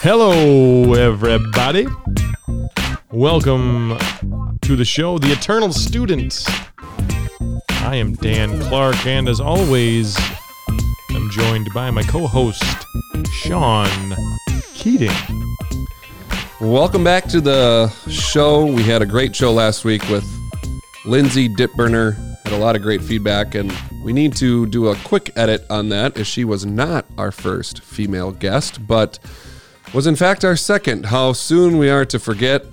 Hello, everybody. Welcome to the show, The Eternal Student. I am Dan Clark, and as always, I'm joined by my co host, Sean Keating. Welcome back to the show. We had a great show last week with Lindsay Dipburner. Had a lot of great feedback, and we need to do a quick edit on that as she was not our first female guest, but was in fact our second. How soon we are to forget.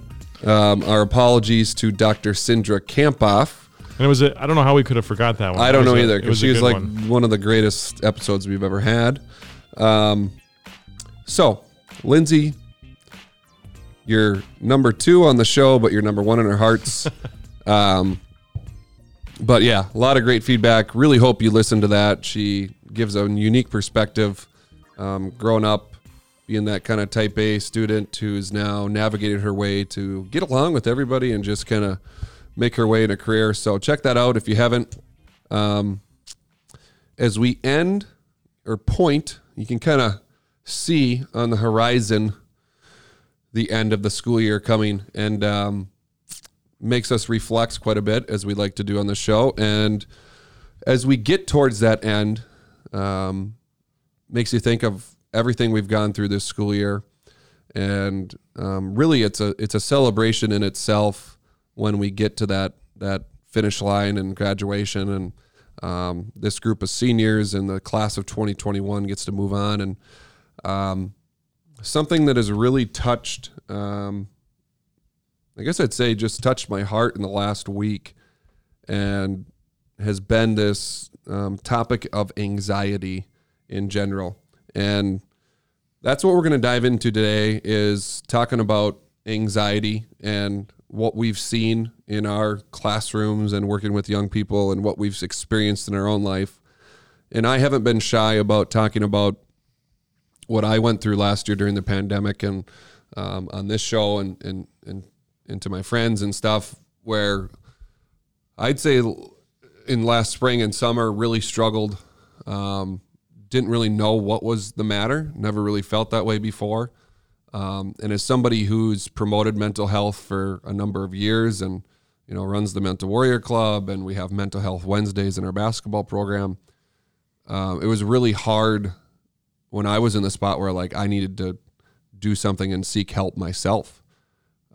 Um, our apologies to Dr. Cindra Kamphoff. And it was, a, I don't know how we could have forgot that one. I don't know a- either because she was like one. one of the greatest episodes we've ever had. Um, so, Lindsay, you're number two on the show, but you're number one in our hearts. um, but yeah, a lot of great feedback. Really hope you listen to that. She gives a unique perspective. Um, growing up, being that kind of type A student who's now navigated her way to get along with everybody and just kind of make her way in a career. So check that out if you haven't. Um, as we end or point, you can kind of see on the horizon the end of the school year coming and um, makes us reflect quite a bit as we like to do on the show. And as we get towards that end, um, makes you think of everything we've gone through this school year. And um, really, it's a it's a celebration in itself when we get to that that finish line and graduation and um, this group of seniors and the class of 2021 gets to move on and um, something that has really touched um, i guess i'd say just touched my heart in the last week and has been this um, topic of anxiety in general. And that's what we're going to dive into today is talking about anxiety and what we've seen in our classrooms and working with young people and what we've experienced in our own life. And i haven't been shy about talking about what i went through last year during the pandemic and um, on this show and, and and and to my friends and stuff where i'd say in last spring and summer really struggled um, didn't really know what was the matter. Never really felt that way before. Um, and as somebody who's promoted mental health for a number of years and you know runs the Mental Warrior Club and we have mental health Wednesdays in our basketball program, um, it was really hard when I was in the spot where like I needed to do something and seek help myself.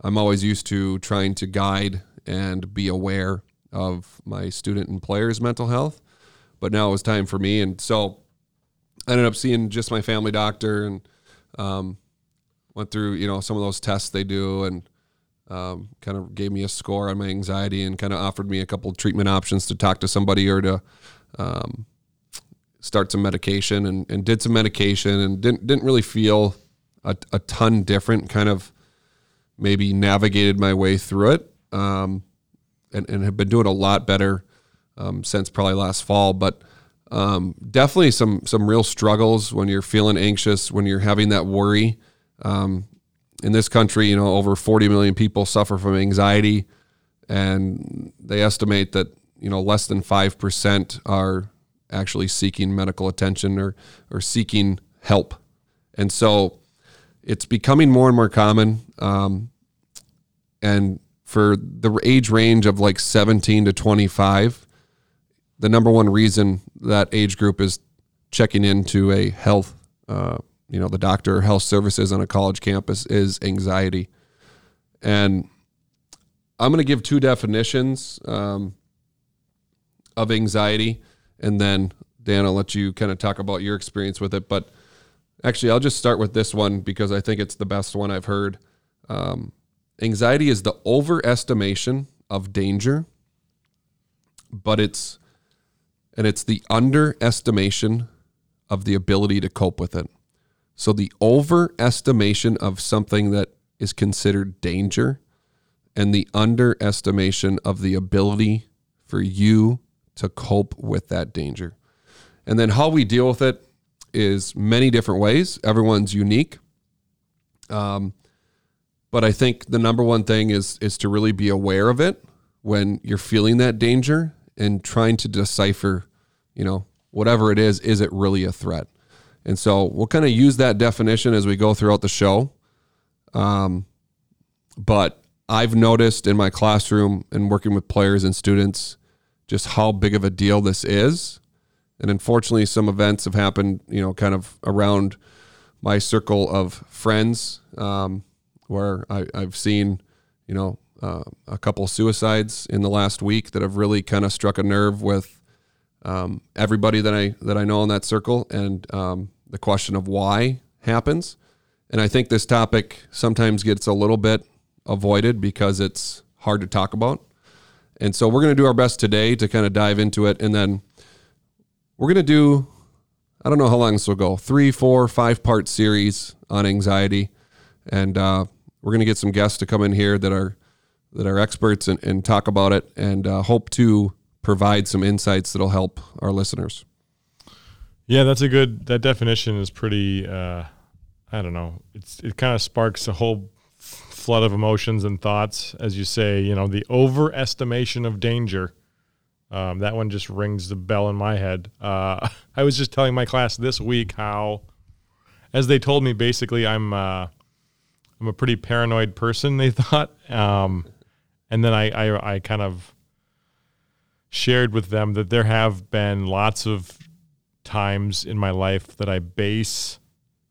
I'm always used to trying to guide and be aware of my student and players' mental health, but now it was time for me, and so I ended up seeing just my family doctor and um, went through you know some of those tests they do and um, kind of gave me a score on my anxiety and kind of offered me a couple treatment options to talk to somebody or to um, start some medication and, and did some medication and didn't didn't really feel a, a ton different kind of maybe navigated my way through it um, and, and have been doing a lot better um, since probably last fall but um, definitely some some real struggles when you're feeling anxious, when you're having that worry. Um, in this country, you know, over 40 million people suffer from anxiety, and they estimate that you know less than five percent are actually seeking medical attention or or seeking help, and so it's becoming more and more common. Um, and for the age range of like 17 to 25 the number one reason that age group is checking into a health, uh, you know, the doctor or health services on a college campus is anxiety. And I'm going to give two definitions um, of anxiety, and then Dan, I'll let you kind of talk about your experience with it. But actually, I'll just start with this one because I think it's the best one I've heard. Um, anxiety is the overestimation of danger, but it's and it's the underestimation of the ability to cope with it. So the overestimation of something that is considered danger and the underestimation of the ability for you to cope with that danger. And then how we deal with it is many different ways. Everyone's unique. Um, but I think the number one thing is is to really be aware of it when you're feeling that danger and trying to decipher, you know, whatever it is, is it really a threat? And so we'll kind of use that definition as we go throughout the show. Um, but I've noticed in my classroom and working with players and students just how big of a deal this is. And unfortunately, some events have happened, you know, kind of around my circle of friends um, where I, have seen, you know, uh, a couple suicides in the last week that have really kind of struck a nerve with um, everybody that I that I know in that circle, and um, the question of why happens. And I think this topic sometimes gets a little bit avoided because it's hard to talk about. And so we're going to do our best today to kind of dive into it, and then we're going to do. I don't know how long this will go. Three, four, five part series on anxiety, and uh, we're going to get some guests to come in here that are that are experts and, and talk about it, and uh, hope to provide some insights that'll help our listeners. Yeah, that's a good. That definition is pretty. Uh, I don't know. It's it kind of sparks a whole flood of emotions and thoughts, as you say. You know, the overestimation of danger. Um, that one just rings the bell in my head. Uh, I was just telling my class this week how, as they told me, basically I'm uh, I'm a pretty paranoid person. They thought, um, and then I, I I kind of shared with them that there have been lots of times in my life that I base,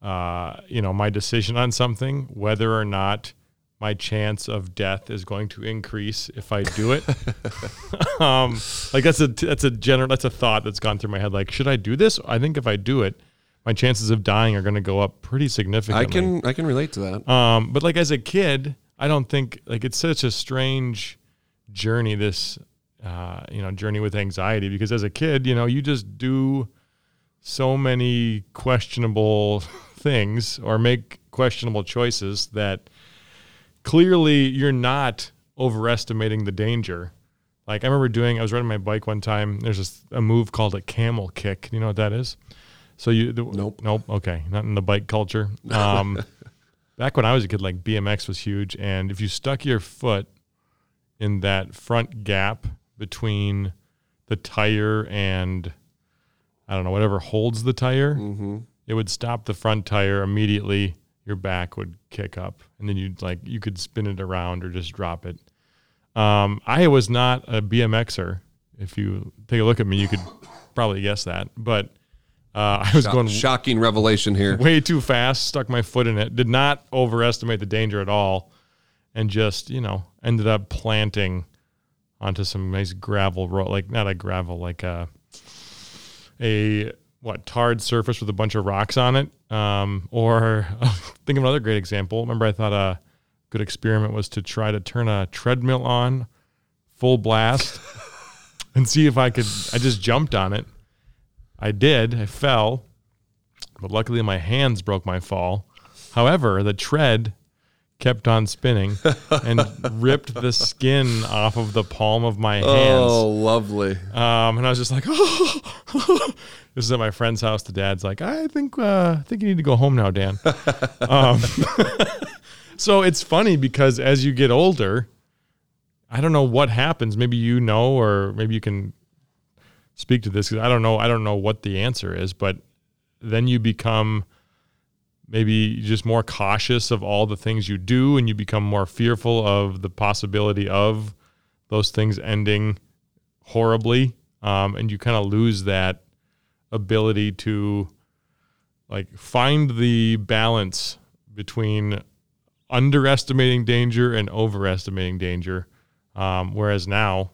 uh, you know, my decision on something, whether or not my chance of death is going to increase if I do it. um, like that's a that's a general that's a thought that's gone through my head. Like, should I do this? I think if I do it, my chances of dying are going to go up pretty significantly. I can I can relate to that. Um, but like as a kid, I don't think like it's such a strange journey. This uh, you know journey with anxiety because as a kid, you know, you just do so many questionable things or make questionable choices that clearly you're not overestimating the danger. Like I remember doing, I was riding my bike one time. There's a, a move called a camel kick. You know what that is? So you the, nope nope okay not in the bike culture. Um, back when I was a kid, like BMX was huge, and if you stuck your foot in that front gap between the tire and I don't know, whatever holds the tire, mm-hmm. it would stop the front tire immediately. Your back would kick up, and then you'd like you could spin it around or just drop it. Um, I was not a BMXer. If you take a look at me, you could probably guess that. But uh, I was Shock, going shocking revelation here. way too fast. Stuck my foot in it. Did not overestimate the danger at all, and just you know ended up planting onto some nice gravel road, like not a gravel, like a a what tarred surface with a bunch of rocks on it. Um, or think of another great example. Remember, I thought a good experiment was to try to turn a treadmill on full blast and see if I could. I just jumped on it. I did. I fell, but luckily my hands broke my fall. However, the tread kept on spinning and ripped the skin off of the palm of my hands. Oh, lovely. Um, and I was just like, oh. this is at my friend's house. The dad's like, I think, uh, I think you need to go home now, Dan. um, so it's funny because as you get older, I don't know what happens. Maybe you know, or maybe you can speak to this because I don't know. I don't know what the answer is, but then you become maybe just more cautious of all the things you do and you become more fearful of the possibility of those things ending horribly um, and you kind of lose that ability to like find the balance between underestimating danger and overestimating danger. Um, whereas now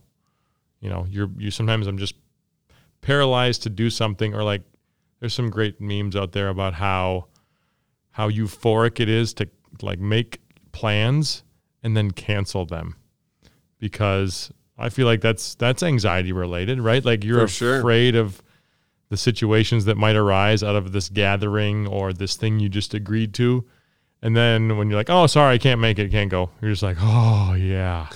you know you're you sometimes i'm just paralyzed to do something or like there's some great memes out there about how how euphoric it is to like make plans and then cancel them because I feel like that's that's anxiety related, right? Like you're For afraid sure. of the situations that might arise out of this gathering or this thing you just agreed to. And then when you're like, "Oh, sorry, I can't make it, can't go." You're just like, "Oh, yeah."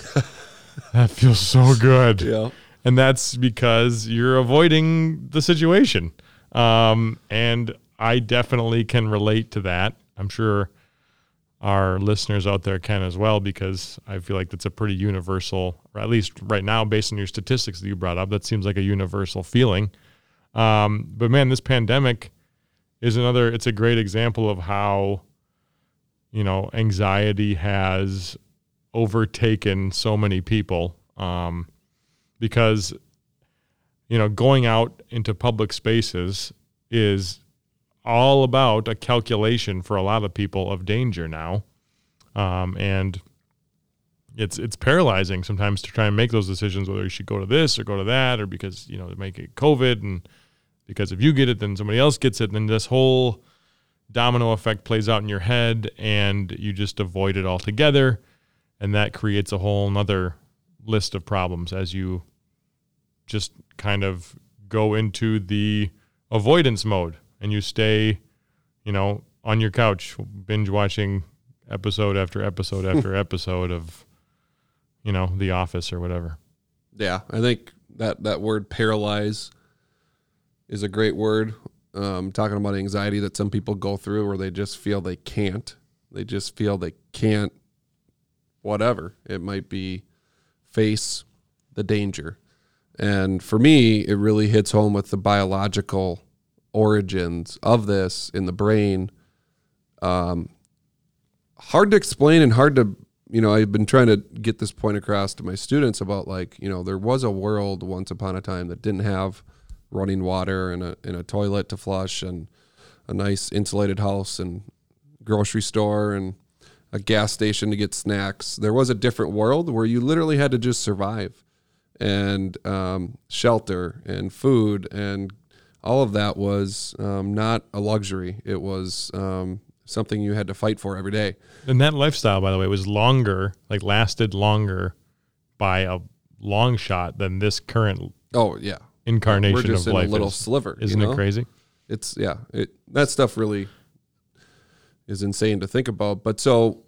that feels so good. Yeah. And that's because you're avoiding the situation. Um, and I definitely can relate to that. I'm sure our listeners out there can as well, because I feel like that's a pretty universal, or at least right now, based on your statistics that you brought up, that seems like a universal feeling. Um, but man, this pandemic is another, it's a great example of how, you know, anxiety has overtaken so many people. Um, because, you know, going out into public spaces is all about a calculation for a lot of people of danger now. Um, and it's it's paralyzing sometimes to try and make those decisions whether you should go to this or go to that or because you know they make it COVID and because if you get it then somebody else gets it then this whole domino effect plays out in your head and you just avoid it altogether and that creates a whole nother list of problems as you just kind of go into the avoidance mode and you stay, you know, on your couch binge watching episode after episode after episode of, you know, The Office or whatever. Yeah, I think that that word paralyze is a great word. Um, talking about anxiety that some people go through where they just feel they can't. They just feel they can't, whatever. It might be face the danger. And for me, it really hits home with the biological origins of this in the brain. Um, hard to explain and hard to, you know, I've been trying to get this point across to my students about like, you know, there was a world once upon a time that didn't have running water and a, and a toilet to flush and a nice insulated house and grocery store and a gas station to get snacks. There was a different world where you literally had to just survive and um, shelter and food and all of that was um, not a luxury. It was um, something you had to fight for every day. And that lifestyle, by the way, was longer, like lasted longer by a long shot than this current Oh yeah, incarnation we're just of in life. a little is. sliver. Isn't know? it crazy? It's yeah. It that stuff really is insane to think about. But so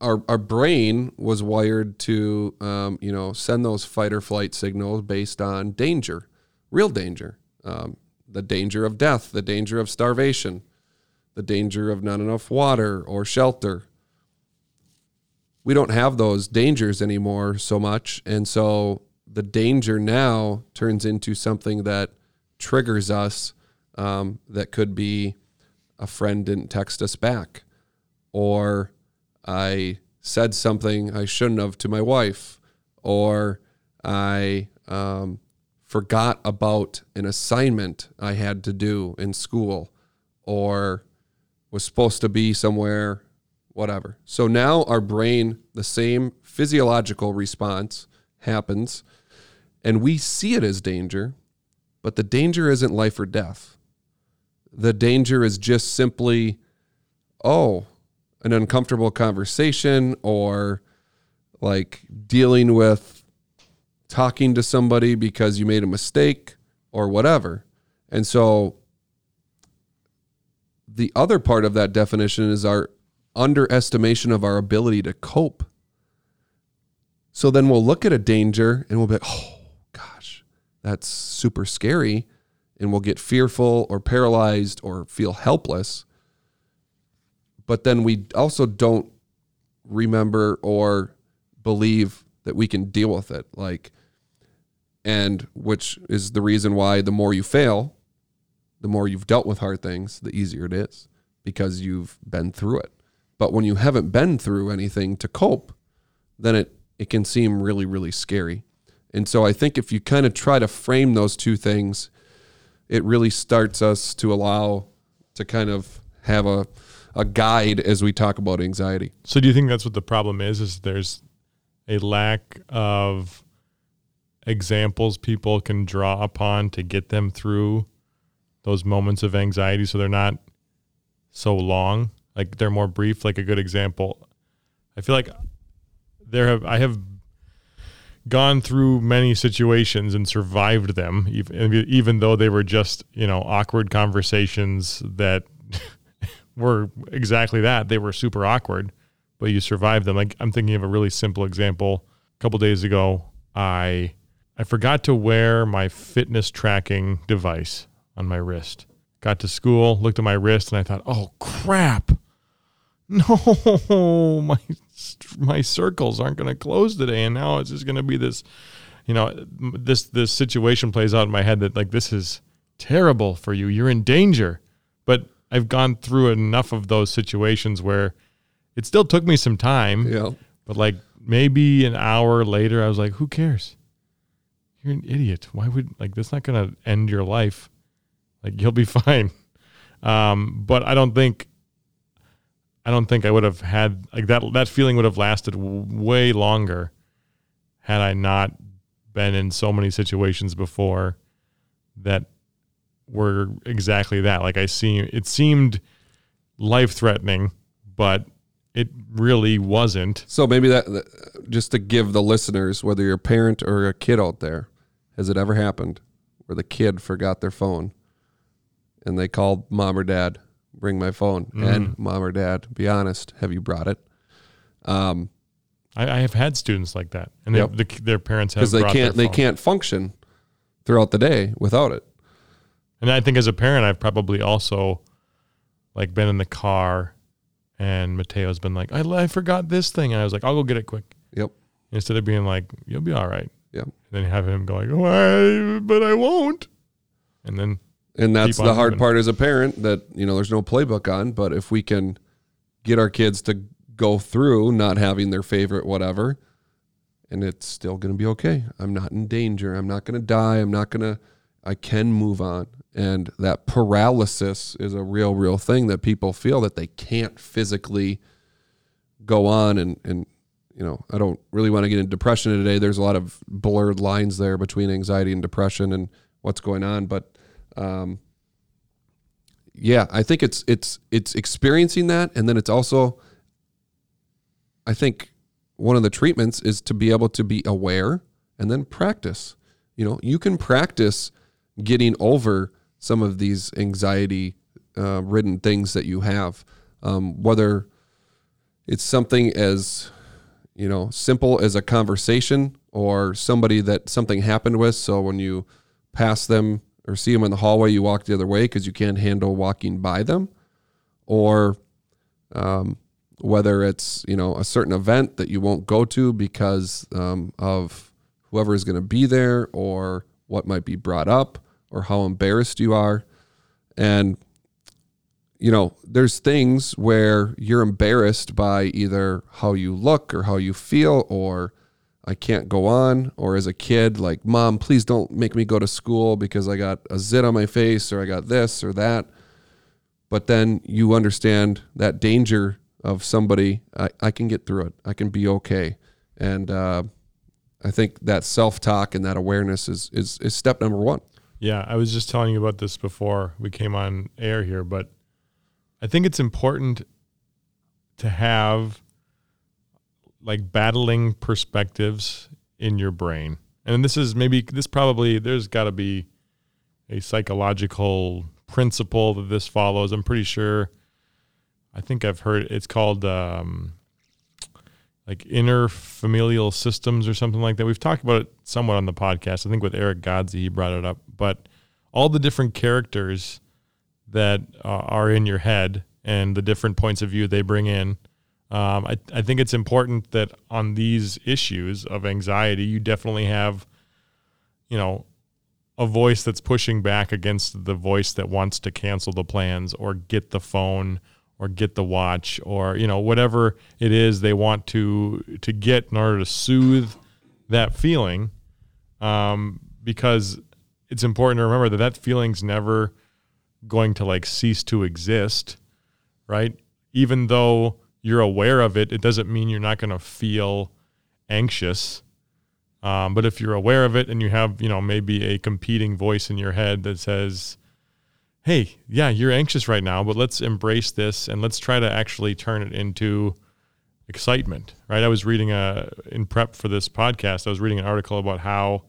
our our brain was wired to um, you know send those fight or flight signals based on danger, real danger, um, the danger of death, the danger of starvation, the danger of not enough water or shelter. We don't have those dangers anymore so much, and so the danger now turns into something that triggers us. Um, that could be a friend didn't text us back, or I said something I shouldn't have to my wife, or I um, forgot about an assignment I had to do in school, or was supposed to be somewhere, whatever. So now our brain, the same physiological response happens, and we see it as danger, but the danger isn't life or death. The danger is just simply, oh, an uncomfortable conversation or like dealing with talking to somebody because you made a mistake or whatever. And so the other part of that definition is our underestimation of our ability to cope. So then we'll look at a danger and we'll be oh gosh, that's super scary. And we'll get fearful or paralyzed or feel helpless. But then we also don't remember or believe that we can deal with it. Like, and which is the reason why the more you fail, the more you've dealt with hard things, the easier it is because you've been through it. But when you haven't been through anything to cope, then it, it can seem really, really scary. And so I think if you kind of try to frame those two things, it really starts us to allow to kind of have a, a guide as we talk about anxiety. So do you think that's what the problem is? Is there's a lack of examples people can draw upon to get them through those moments of anxiety so they're not so long. Like they're more brief. Like a good example i feel like there have i have gone through many situations and survived them even, even though they were just you know awkward conversations that were exactly that. They were super awkward but you survive them. Like i'm thinking of a really simple example. A couple days ago i i forgot to wear my fitness tracking device on my wrist. Got to school looked at my wrist and i thought oh crap. No, my my circles aren't going to close today, and now it's just going to be this, you know, this this situation plays out in my head that like this is terrible for you. You're in danger, but I've gone through enough of those situations where it still took me some time. Yeah. But like maybe an hour later, I was like, who cares? You're an idiot. Why would like that's not to end your life? Like you'll be fine. Um, but I don't think I don't think I would have had like that. That feeling would have lasted w- way longer had I not been in so many situations before that were exactly that. Like I see, it seemed life threatening, but it really wasn't. So maybe that, just to give the listeners, whether you're a parent or a kid out there, has it ever happened where the kid forgot their phone and they called mom or dad, bring my phone, and mom or dad, be honest, have you brought it? Um, I, I have had students like that, and they, Yep. the, their parents have because they can't they can't function throughout the day without it. And I think as a parent, I've probably also like been in the car, and Mateo's been like, "I, I forgot this thing," and I was like, "I'll go get it quick," Yep. instead of being like, "You'll be all right." Yep. And then have him go going, "Why? But I won't." And then And that's the hard moving. part as a parent that, you know, there's no playbook on, but if we can get our kids to go through not having their favorite whatever, and it's still going to be okay. I'm not in danger. I'm not going to die. I'm not going to, I can move on. And that paralysis is a real, real thing that people feel that they can't physically go on. And, and, you know, I don't really want to get into depression today. There's a lot of blurred lines there between anxiety and depression and what's going on. But, um, yeah, I think it's it's it's experiencing that, and then it's also, I think, one of the treatments is to be able to be aware and then practice. You know, you can practice getting over some of these anxiety uh, ridden things that you have, um, whether it's something as you know simple as a conversation or somebody that something happened with. So when you pass them or see them in the hallway, you walk the other way because you can't handle walking by them, or um, whether it's you know a certain event that you won't go to because um, of whoever is going to be there, or what might be brought up, or how embarrassed you are, and you know there's things where you're embarrassed by either how you look or how you feel or I can't go on. Or as a kid, like, mom, please don't make me go to school because I got a zit on my face or I got this or that. But then you understand that danger of somebody, I, I can get through it. I can be okay. And uh, I think that self talk and that awareness is, is, is step number one. Yeah, I was just telling you about this before we came on air here, but I think it's important to have like battling perspectives in your brain. And this is maybe this probably there's got to be a psychological principle that this follows. I'm pretty sure I think I've heard it's called um like inner familial systems or something like that. We've talked about it somewhat on the podcast. I think with Eric Godzi, he brought it up. But all the different characters that uh, are in your head and the different points of view they bring in. Um, I, I think it's important that on these issues of anxiety, you definitely have, you know, a voice that's pushing back against the voice that wants to cancel the plans or get the phone or get the watch or you know whatever it is they want to to get in order to soothe that feeling um, because it's important to remember that that feeling's never going to like cease to exist right? Even though you're aware of it it doesn't mean you're not going to feel anxious. Um, but if you're aware of it and you have you know maybe a competing voice in your head that says hey, yeah, you're anxious right now, but let's embrace this and let's try to actually turn it into excitement, right? I was reading a in prep for this podcast, I was reading an article about how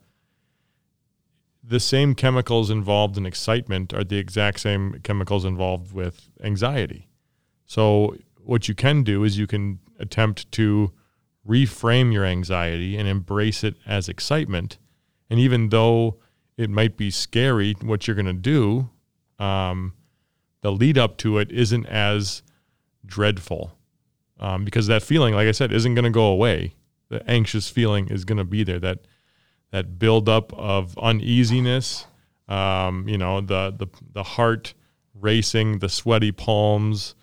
the same chemicals involved in excitement are the exact same chemicals involved with anxiety. So what you can do is you can attempt to reframe your anxiety and embrace it as excitement. And even though it might be scary what you're going to do, um, the lead up to it isn't as dreadful, um, because that feeling, like I said, isn't going to go away. The anxious feeling is going to be there. That that buildup of uneasiness, um, you know, the the the heart racing, the sweaty palms,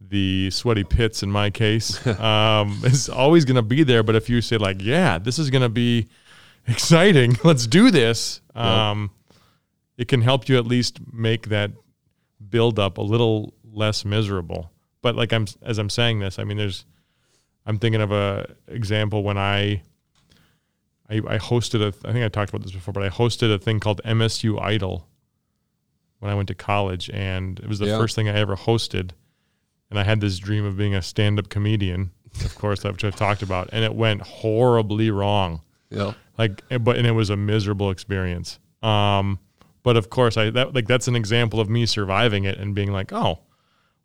the sweaty pits in my case, um, is always going to be there. But if you say like, yeah, this is going to be exciting, let's do this, um, it can help you at least make that buildup a little less miserable. But like I'm as I'm saying this, I mean, there's I'm thinking of a example when I I, I hosted a I think I talked about this before, but I hosted a thing called MSU Idol when I went to college, and it was the Yeah. first thing I ever hosted. And I had this dream of being a stand-up comedian, of course, which I've talked about, and it went horribly wrong. Yeah. Like, eh, but and it was a miserable experience. Um, but of course, I that like that's an example of me surviving it and being like, oh,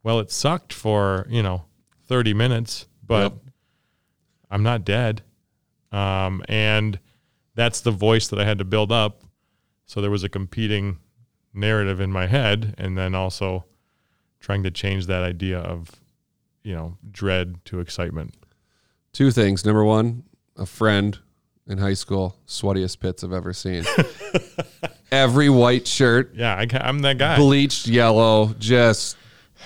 well, it sucked for you know thirty minutes, but Yep. I'm not dead. Um, and that's the voice that I had to build up. So there was a competing narrative in my head, and then also trying to change that idea of, you know, dread to excitement. Two things. Number one, a friend in high school, sweatiest pits I've ever seen. Every white shirt, Yeah, I, ca- I'm that guy. bleached yellow, just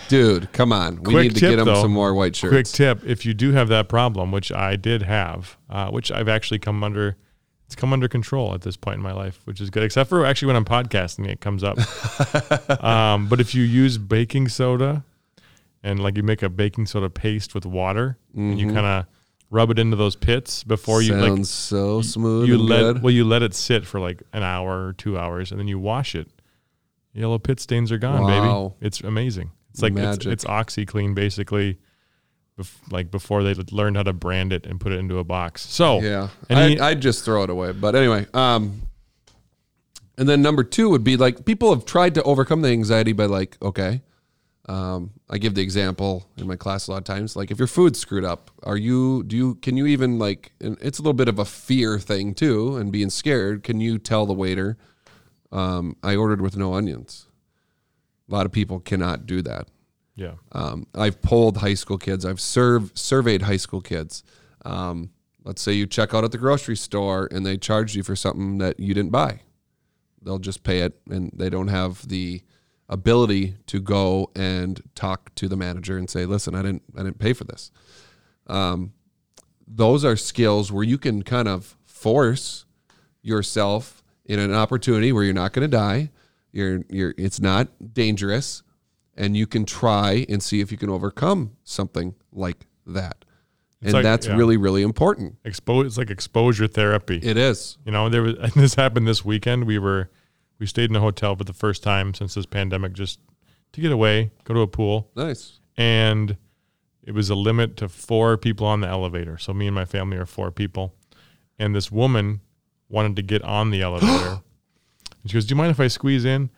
dude, come on. We Quick need to tip, get him though. some more white shirts. Quick tip: if you do have that problem, which I did have, uh, which I've actually come under, it's come under control at this point in my life, which is good. Except for actually when I'm podcasting, it comes up. um, but if you use baking soda, and like you make a baking soda paste with water, and you kind of rub it into those pits before you. Sounds like so smooth you let good. well you let it sit for like an hour or two hours, and then you wash it. Yellow pit stains are gone, Wow. baby. It's amazing. It's like it's, Magic. it's OxiClean basically, bef- like before they learned how to brand it and put it into a box. So Yeah, Any- I, I'd just throw it away. But anyway, um, and then number two would be like people have tried to overcome the anxiety by like, okay, um, I give the example in my class a lot of times. Like, if your food's screwed up, are you do you can you even like? And it's a little bit of a fear thing too, and being scared. Can you tell the waiter, um, I ordered with no onions? A lot of people cannot do that. yeah, Um, I've polled high school kids. I've served surveyed high school kids. Um, let's say you check out at the grocery store and they charged you for something that you didn't buy. They'll just pay it, and they don't have the ability to go and talk to the manager and say, "Listen, I didn't, I didn't pay for this." Um, those are skills where you can kind of force yourself in an opportunity where you're not going to die. You're, you're, it's not dangerous, and you can try and see if you can overcome something like that. and like- that's yeah. really, really important. expose. It's like exposure therapy. It is. You know, there was and this happened this weekend. We were we stayed in a hotel for the first time since this pandemic, just to get away, go to a pool, Nice. and it was a limit to four people on the elevator. So me and my family are four people, and this woman wanted to get on the elevator, and she goes, "Do you mind if I squeeze in?"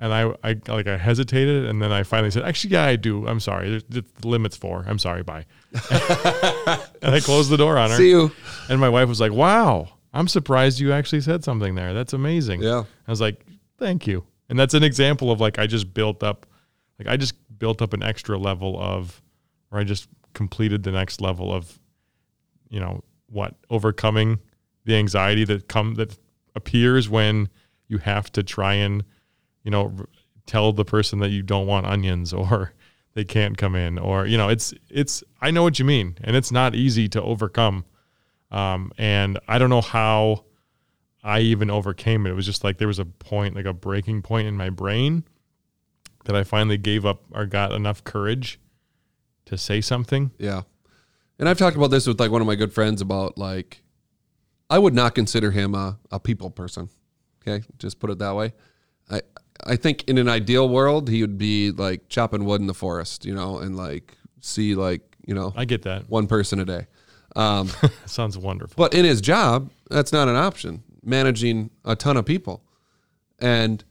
And I, I like I hesitated, and then I finally said, "Actually, yeah, I do. I'm sorry. There's, the limit's four. I'm sorry. Bye." and I closed the door on her. See you. And my wife was like, "Wow, I'm surprised you actually said something there. That's amazing." Yeah. I was like, "Thank you." And that's an example of like I just built up, like I just built up an extra level of, or I just completed the next level of, you know, what overcoming the anxiety that come that appears when you have to try and, you know, r- tell the person that you don't want onions or they can't come in or you know it's it's I know what you mean and it's not easy to overcome um, and I don't know how I even overcame it. It was just like there was a point, like a breaking point in my brain that I finally gave up or got enough courage to say something. Yeah. And I've talked about this with like one of my good friends about like I would not consider him a, a people person. Okay. Just put it that way. I I think in an ideal world he would be like chopping wood in the forest, you know, and like see like, you know, I get that. one person a day. Um, Sounds wonderful. but in his job, that's not an option. Managing a ton of people. And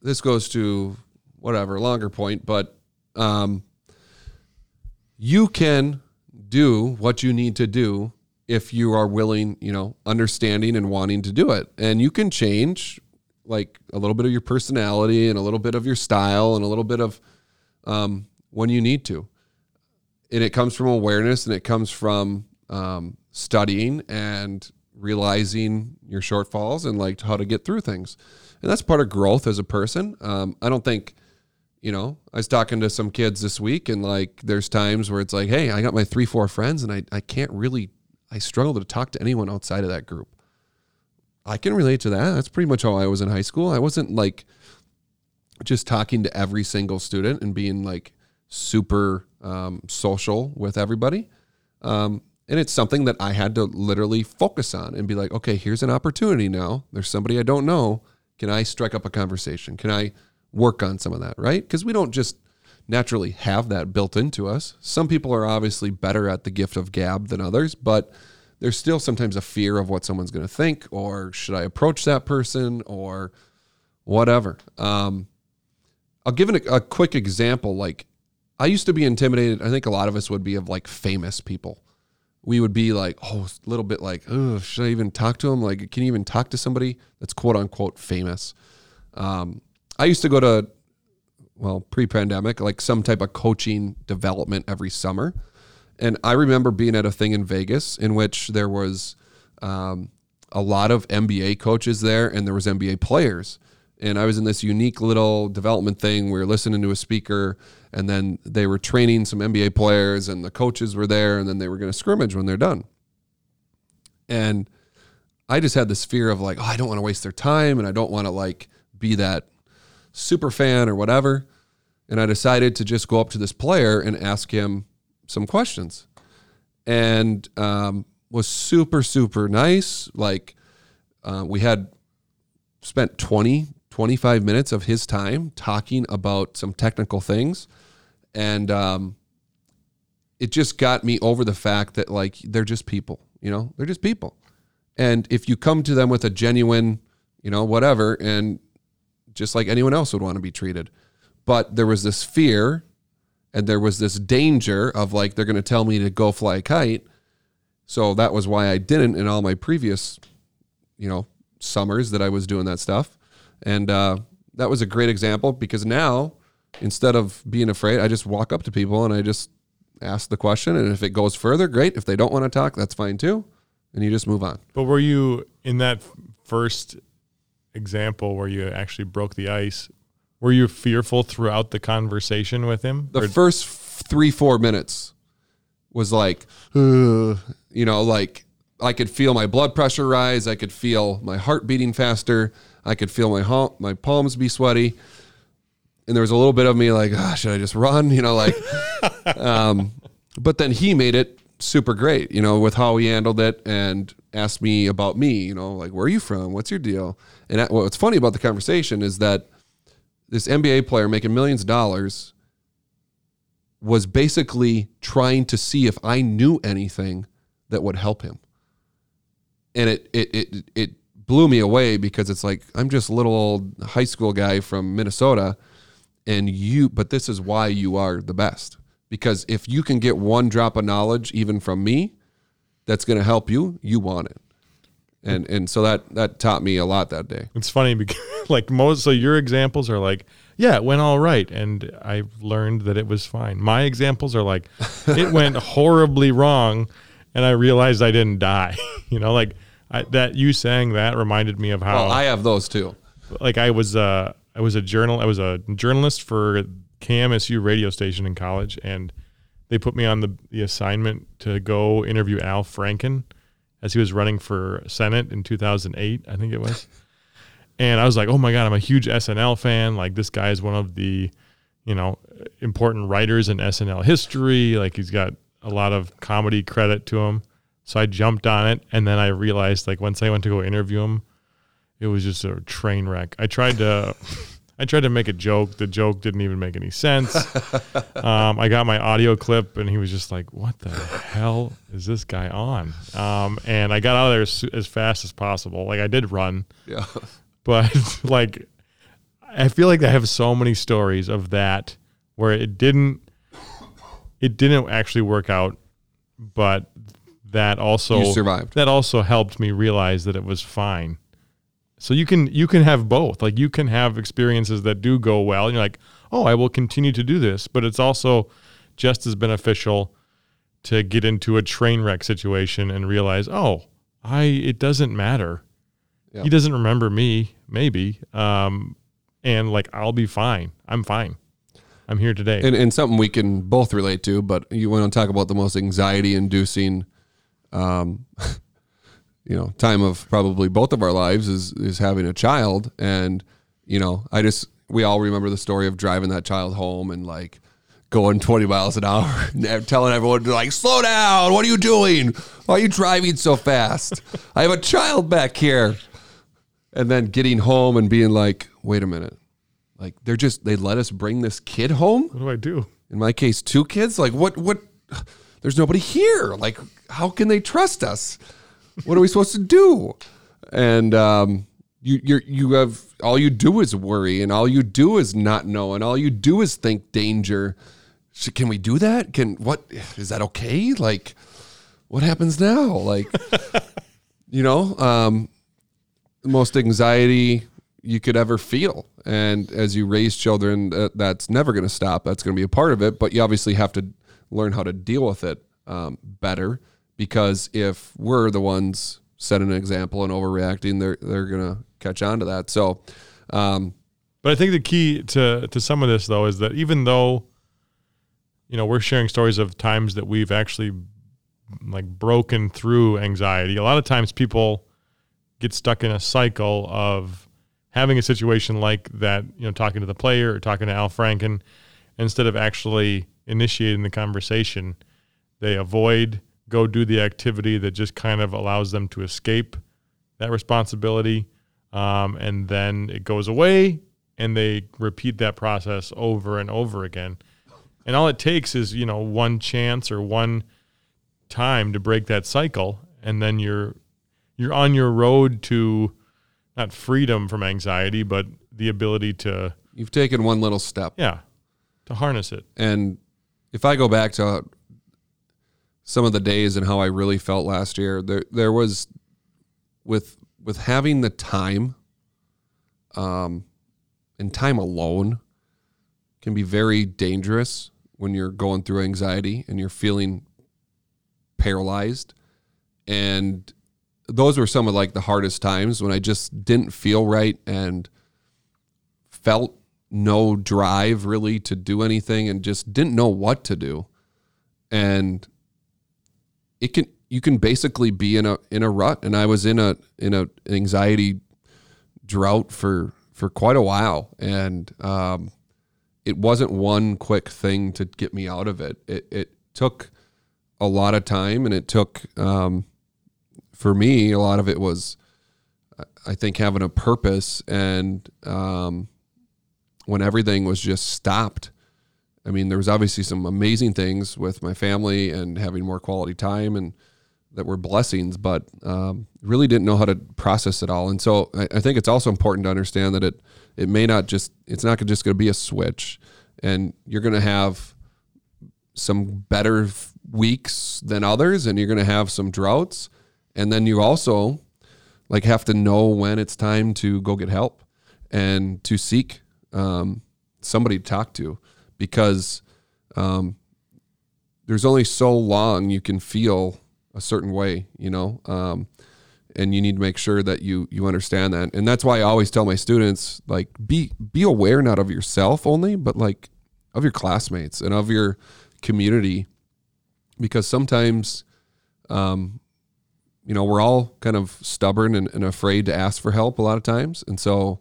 this goes to whatever, longer point, but um, you can do what you need to do if you are willing, you know, understanding and wanting to do it. And you can change like a little bit of your personality and a little bit of your style and a little bit of um, when you need to. And it comes from awareness and it comes from um, studying and realizing your shortfalls and like how to get through things. And that's part of growth as a person. Um, i don't think you know i was talking to some kids this week and like there's times where it's like hey i got my three four friends and i, I can't really i struggle to talk to anyone outside of that group. I can relate to that. That's pretty much how i was in high school. I wasn't like just talking to every single student and being like super um, social with everybody. Um, and it's something that I had to literally focus on and be like, okay, here's an opportunity now. There's somebody I don't know. Can I strike up a conversation? Can I work on some of that? Right? Because we don't just naturally have that built into us. Some people are obviously better at the gift of gab than others, but there's still sometimes a fear of what someone's going to think, or should I approach that person, or whatever. Um, I'll give it a, a quick example. Like, I used to be intimidated. I think a lot of us would be of like famous people. We would be like, oh, a little bit like, oh, should I even talk to him? Like, can you even talk to somebody that's quote unquote famous? Um, I used to go to, well, pre pandemic, like some type of coaching development every summer. And I remember being at a thing in Vegas in which there was um, a lot of NBA coaches there and there was NBA players and I was in this unique little development thing. We were listening to a speaker, and then they were training some NBA players, and the coaches were there, and then they were going to scrimmage when they're done. And I just had this fear of like, oh, I don't want to waste their time, and I don't want to like be that super fan or whatever. And I decided to just go up to this player and ask him some questions, and um, was super super nice. Like uh, we had spent 20 25 minutes of his time talking about some technical things. And um, it just got me over the fact that, like, they're just people, you know, they're just people. And if you come to them with a genuine, you know, whatever, and just like anyone else would want to be treated. But there was this fear and there was this danger of like, they're going to tell me to go fly a kite. So that was why I didn't in all my previous, you know, summers that I was doing that stuff. And uh, that was a great example because now, instead of being afraid, I just walk up to people and I just ask the question. And if it goes further, great. If they don't want to talk, that's fine too. And you just move on. But were you in that first example where you actually broke the ice? Were you fearful throughout the conversation with him? The or- first three, four minutes was like, uh, you know, like I could feel my blood pressure rise. I could feel my heart beating faster. I could feel my my palms be sweaty, and there was a little bit of me like, oh, should I just run? You know, like. um, but then he made it super great, you know, with how he handled it and asked me about me, you know, like where are you from? What's your deal? And what's funny about the conversation is that this NBA player making millions of dollars was basically trying to see if I knew anything that would help him. And it it it it blew me away because it's like I'm just a little old high school guy from Minnesota and you but this is why you are the best. Because if you can get one drop of knowledge even from me that's going to help you you want it. And and so that that taught me a lot that day. It's funny because like most so your examples are like yeah it went all right and i learned that it was fine. My examples are like it went horribly wrong and i realized i didn't die you know like I, that you saying that reminded me of how well, I have those too. Like I was, uh, I was a journal, I was a journalist for KMSU radio station in college, and they put me on the the assignment to go interview Al Franken as he was running for Senate in 2008, I think it was. and I was like, oh my god, I'm a huge SNL fan. Like this guy is one of the, you know, important writers in SNL history. Like he's got a lot of comedy credit to him. So I jumped on it, and then I realized like once I went to go interview him, it was just a train wreck. I tried to. I tried to make a joke. The joke didn't even make any sense. Um, I got my audio clip, and he was just like, "What the hell is this guy on?" Um, and I got out of there as, as, fast as possible. Like I did run, yeah, but like I feel like I have so many stories of that where it didn't, it didn't actually work out, but that also you survived. That also helped me realize that it was fine. So you can you can have both. Like you can have experiences that do go well, and you're like, oh, I will continue to do this. But it's also just as beneficial to get into a train wreck situation and realize, oh, I it doesn't matter. Yeah. He doesn't remember me, maybe. Um, and like I'll be fine. I'm fine. I'm here today. and, and something we can both relate to, but you want to talk about the most anxiety inducing, um, you know, time of probably both of our lives is, is having a child. And, you know, I just, we all remember the story of driving that child home and like going 20 miles an hour telling everyone to like, slow down. What are you doing? Why are you driving so fast? I have a child back here. And then getting home and being like, wait a minute. Like they're just they let us bring this kid home. what do I do? In my case, two kids. Like what? What? There's nobody here. Like how can they trust us? What are we supposed to do? And um, you you you have all you do is worry, and all you do is not know, and all you do is think danger. Can we do that? Can what? Is that okay? Like what happens now? Like you know, um, most anxiety you could ever feel. And as you raise children, uh, that's never going to stop. That's going to be a part of it. But you obviously have to learn how to deal with it um, better because if we're the ones setting an example and overreacting, they're they're going to catch on to that. So, um, But I think the key to to some of this though is that even though you know we're sharing stories of times that we've actually like broken through anxiety, a lot of times people get stuck in a cycle of having a situation like that, you know, talking to the player or talking to Al Franken, instead of actually initiating the conversation, they avoid, go do the activity that just kind of allows them to escape that responsibility. Um, and then it goes away and they repeat that process over and over again. And all it takes is, you know, one chance or one time to break that cycle. And then you're, you're on your road to not freedom from anxiety, but the ability to, you've taken one little step. yeah, to harness it. And if I go back to some of the days and how I really felt last year, there there was with with having the time, um, and time alone can be very dangerous when you're going through anxiety and you're feeling paralyzed. And those were some of like the hardest times when I just didn't feel right and felt no drive really to do anything and just didn't know what to do. And it can you can basically be in a in a rut and I was in a in a anxiety drought for for quite a while and um it wasn't one quick thing to get me out of it. It it took a lot of time and it took um for me a lot of it was I think having a purpose and um when everything was just stopped. I mean, there was obviously some amazing things with my family and having more quality time and that were blessings, but um, really didn't know how to process it all. And so I, I think it's also important to understand that it it may not just it's not just going to be a switch, and you're going to have some better weeks than others, and you're going to have some droughts, and then you also like have to know when it's time to go get help and to seek um, somebody to talk to because um, there's only so long you can feel a certain way, you know, um, and you need to make sure that you you understand that. And that's why I always tell my students like be be aware not of yourself only, but like of your classmates and of your community, because sometimes, um, you know, we're all kind of stubborn and, and afraid to ask for help a lot of times, and so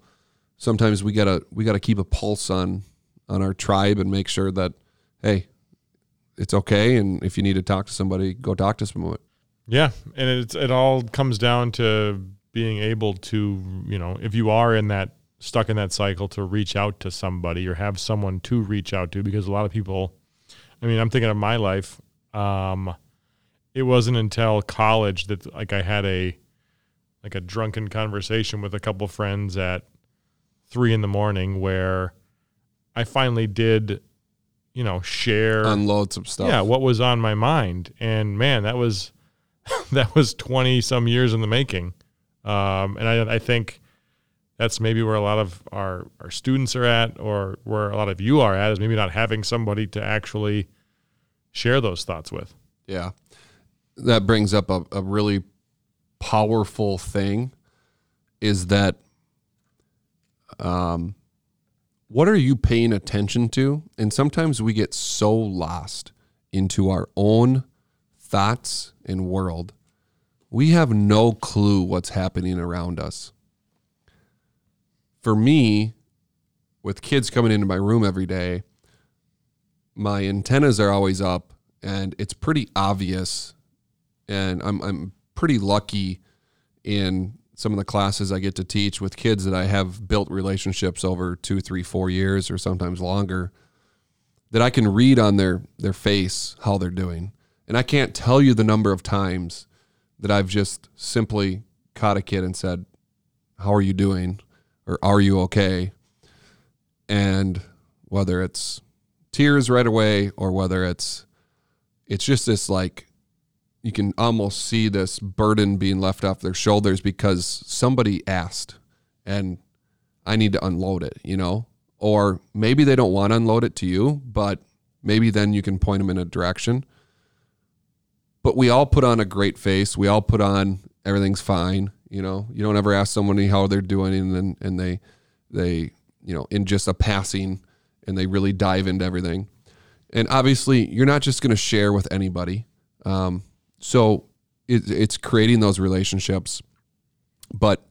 sometimes we gotta we gotta keep a pulse on on our tribe and make sure that hey it's okay. And if you need to talk to somebody go talk to someone. Yeah, and it's it all comes down to being able to, you know, if you are in that stuck in that cycle to reach out to somebody or have someone to reach out to because a lot of people I mean, I'm thinking of my life. Um it wasn't until college that like I had a like a drunken conversation with a couple friends at three in the morning where I finally did, you know, share unload some stuff yeah, what was on my mind, and man, that was that was twenty some years in the making. Um, and I, I think that's maybe where a lot of our our students are at, or where a lot of you are at, is maybe not having somebody to actually share those thoughts with. Yeah. That brings up a, a really powerful thing is that um what are you paying attention to? And sometimes we get so lost into our own thoughts and world. We have no clue what's happening around us. For me, with kids coming into my room every day, my antennas are always up and it's pretty obvious and I'm I'm pretty lucky in some of the classes I get to teach with kids that I have built relationships over two, three, four years or sometimes longer that I can read on their their face how they're doing. And I can't tell you the number of times that I've just simply caught a kid and said, How are you doing? or Are you okay? And whether it's tears right away or whether it's it's just this like you can almost see this burden being left off their shoulders because somebody asked and I need to unload it, you know? Or maybe they don't want to unload it to you, but maybe then you can point them in a direction. But we all put on a great face. We all put on everything's fine, you know? You don't ever ask somebody how they're doing and then and they they, you know, in just a passing and they really dive into everything. And obviously, you're not just going to share with anybody. Um, so it, it's creating those relationships. But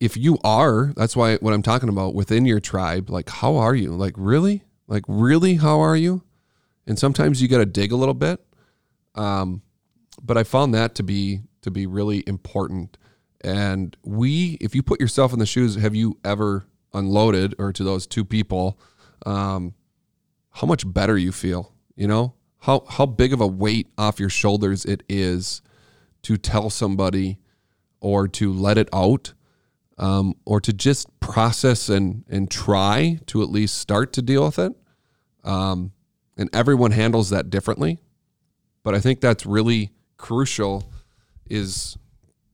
if you are, that's why what I'm talking about within your tribe, like, how are you? Like, really? Like, really? How are you? And sometimes you got to dig a little bit. Um, but I found that to be to be really important. And we, if you put yourself in the shoes, have you ever unloaded or to those two people? um, how much better you feel. You know how how big of a weight off your shoulders it is to tell somebody or to let it out um, or to just process and and try to at least start to deal with it. Um, and everyone handles that differently, but I think that's really crucial. Is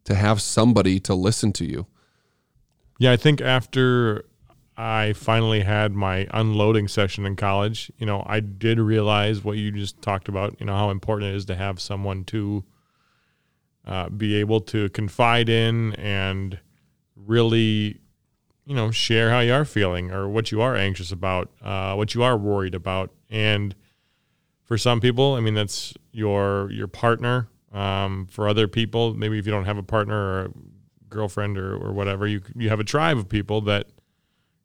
to have somebody to listen to you. Yeah, I think after I finally had my unloading session in college, you know, I did realize what you just talked about, you know, how important it is to have someone to uh, be able to confide in and really, you know, share how you are feeling or what you are anxious about, uh, what you are worried about. And for some people, I mean, that's your your partner. Um, for other people, maybe if you don't have a partner or a girlfriend or, or whatever, you you have a tribe of people that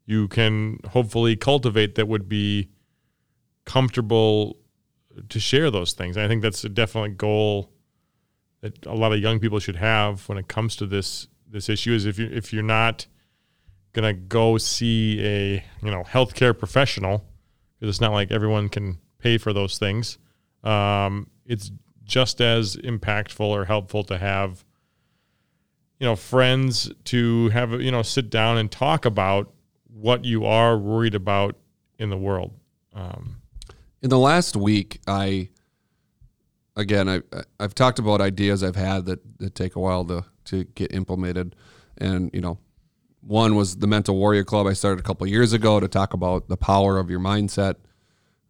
you can hopefully cultivate that would be comfortable to share those things. I think that's a definite goal that a lot of young people should have when it comes to this this issue is if you if you're not gonna go see a you know healthcare professional because it's not like everyone can pay for those things. Um, it's just as impactful or helpful to have you know friends to have you know sit down and talk about what you are worried about in the world. Um, in the last week, I again I I've talked about ideas I've had that, that take a while to to get implemented, and you know, one was the Mental Warrior Club I started a couple years ago to talk about the power of your mindset.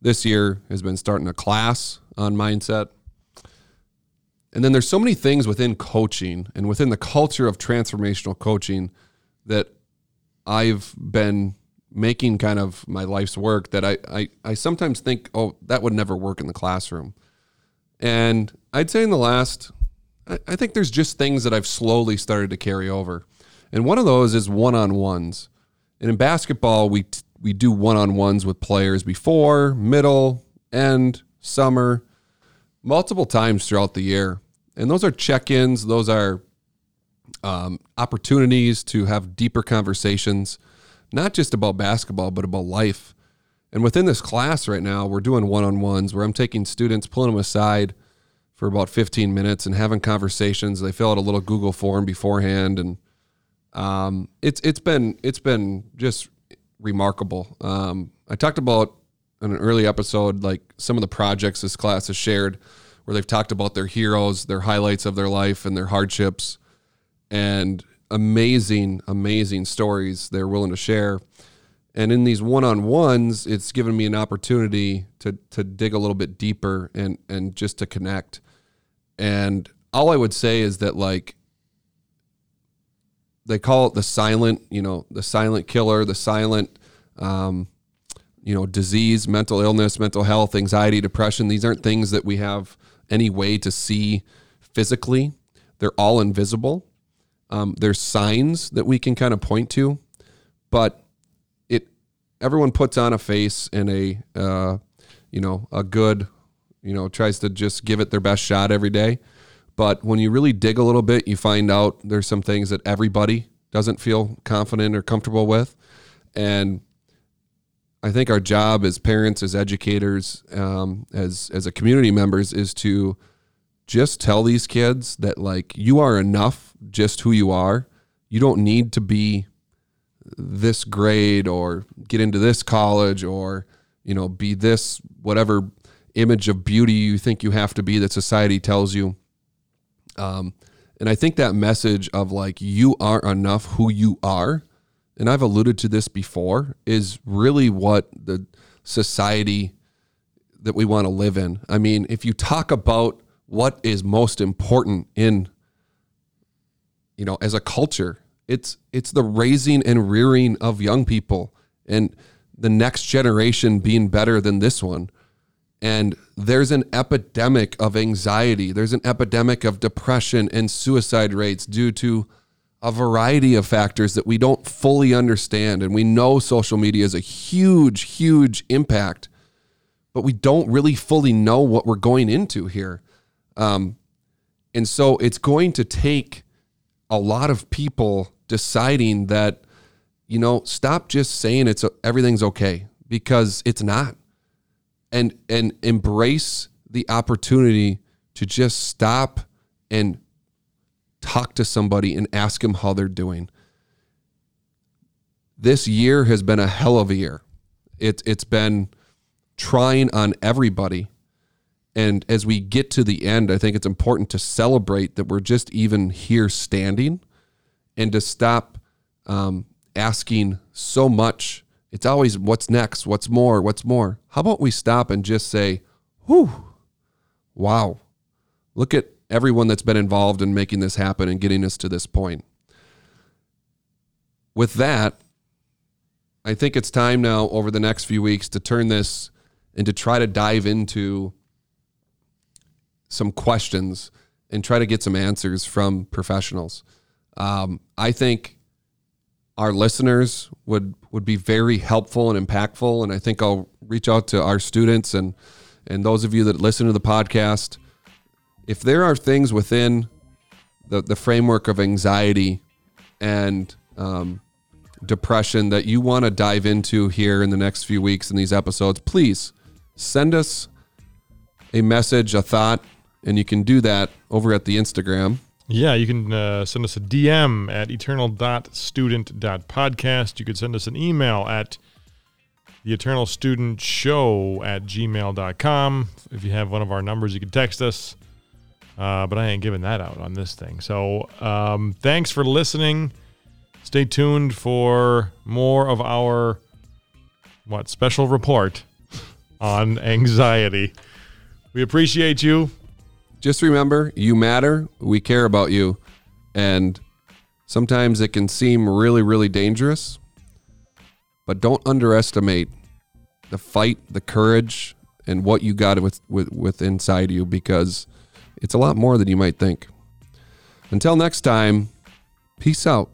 This year has been starting a class on mindset. And then there's so many things within coaching and within the culture of transformational coaching that I've been making kind of my life's work that I, I, I sometimes think, oh, that would never work in the classroom. And I'd say in the last, I, I think there's just things that I've slowly started to carry over. And one of those is one on ones. And in basketball, we, we do one on ones with players before, middle, end, summer, multiple times throughout the year. And those are check ins, those are um, opportunities to have deeper conversations, not just about basketball, but about life. And within this class right now, we're doing one on ones where I'm taking students, pulling them aside for about 15 minutes and having conversations. They fill out a little Google form beforehand, and um, it's it's been it's been just remarkable. Um, I talked about in an early episode like some of the projects this class has shared, where they've talked about their heroes, their highlights of their life, and their hardships and amazing, amazing stories they're willing to share. And in these one-on-ones, it's given me an opportunity to to dig a little bit deeper and and just to connect. And all I would say is that like they call it the silent, you know, the silent killer, the silent um, you know, disease, mental illness, mental health, anxiety, depression. These aren't things that we have any way to see physically. They're all invisible. Um, there's signs that we can kind of point to, but it everyone puts on a face and a uh, you know a good you know tries to just give it their best shot every day. But when you really dig a little bit, you find out there's some things that everybody doesn't feel confident or comfortable with, and I think our job as parents, as educators, um, as as a community members, is to just tell these kids that like you are enough, just who you are. You don't need to be this grade or get into this college or you know be this whatever image of beauty you think you have to be that society tells you. Um, and I think that message of like you are enough who you are and I've alluded to this before, is really what the society that we want to live in. I mean, if you talk about what is most important in you know, as a culture, it's it's the raising and rearing of young people and the next generation being better than this one. And there's an epidemic of anxiety. There's an epidemic of depression and suicide rates due to a variety of factors that we don't fully understand. And we know social media is a huge, huge impact, but we don't really fully know what we're going into here. Um, and so it's going to take a lot of people deciding that, you know, stop just saying it's everything's okay because it's not. And and embrace the opportunity to just stop and talk to somebody and ask them how they're doing. This year has been a hell of a year. It, it's been trying on everybody. And as we get to the end, I think it's important to celebrate that we're just even here standing and to stop um, asking so much. It's always what's next, what's more, what's more. How about we stop and just say, whew, wow, look at everyone that's been involved in making this happen and getting us to this point. With that, I think it's time now over the next few weeks to turn this and to try to dive into some questions and try to get some answers from professionals. Um, I think our listeners would would be very helpful and impactful, and I think I'll reach out to our students and and those of you that listen to the podcast if there are things within the, the framework of anxiety and um, depression that you want to dive into here in the next few weeks in these episodes, please send us a message, a thought, and you can do that over at the Instagram. Yeah, you can uh, send us a DM at eternal.student.podcast. You could send us an email at the eternal student show at gmail.com. If you have one of our numbers, you can text us. Uh, but I ain't giving that out on this thing. So um, thanks for listening. Stay tuned for more of our what special report on anxiety. We appreciate you. Just remember, you matter. We care about you. And sometimes it can seem really, really dangerous. But don't underestimate the fight, the courage, and what you got with, with, with inside you because it's a lot more than you might think. Until next time, peace out.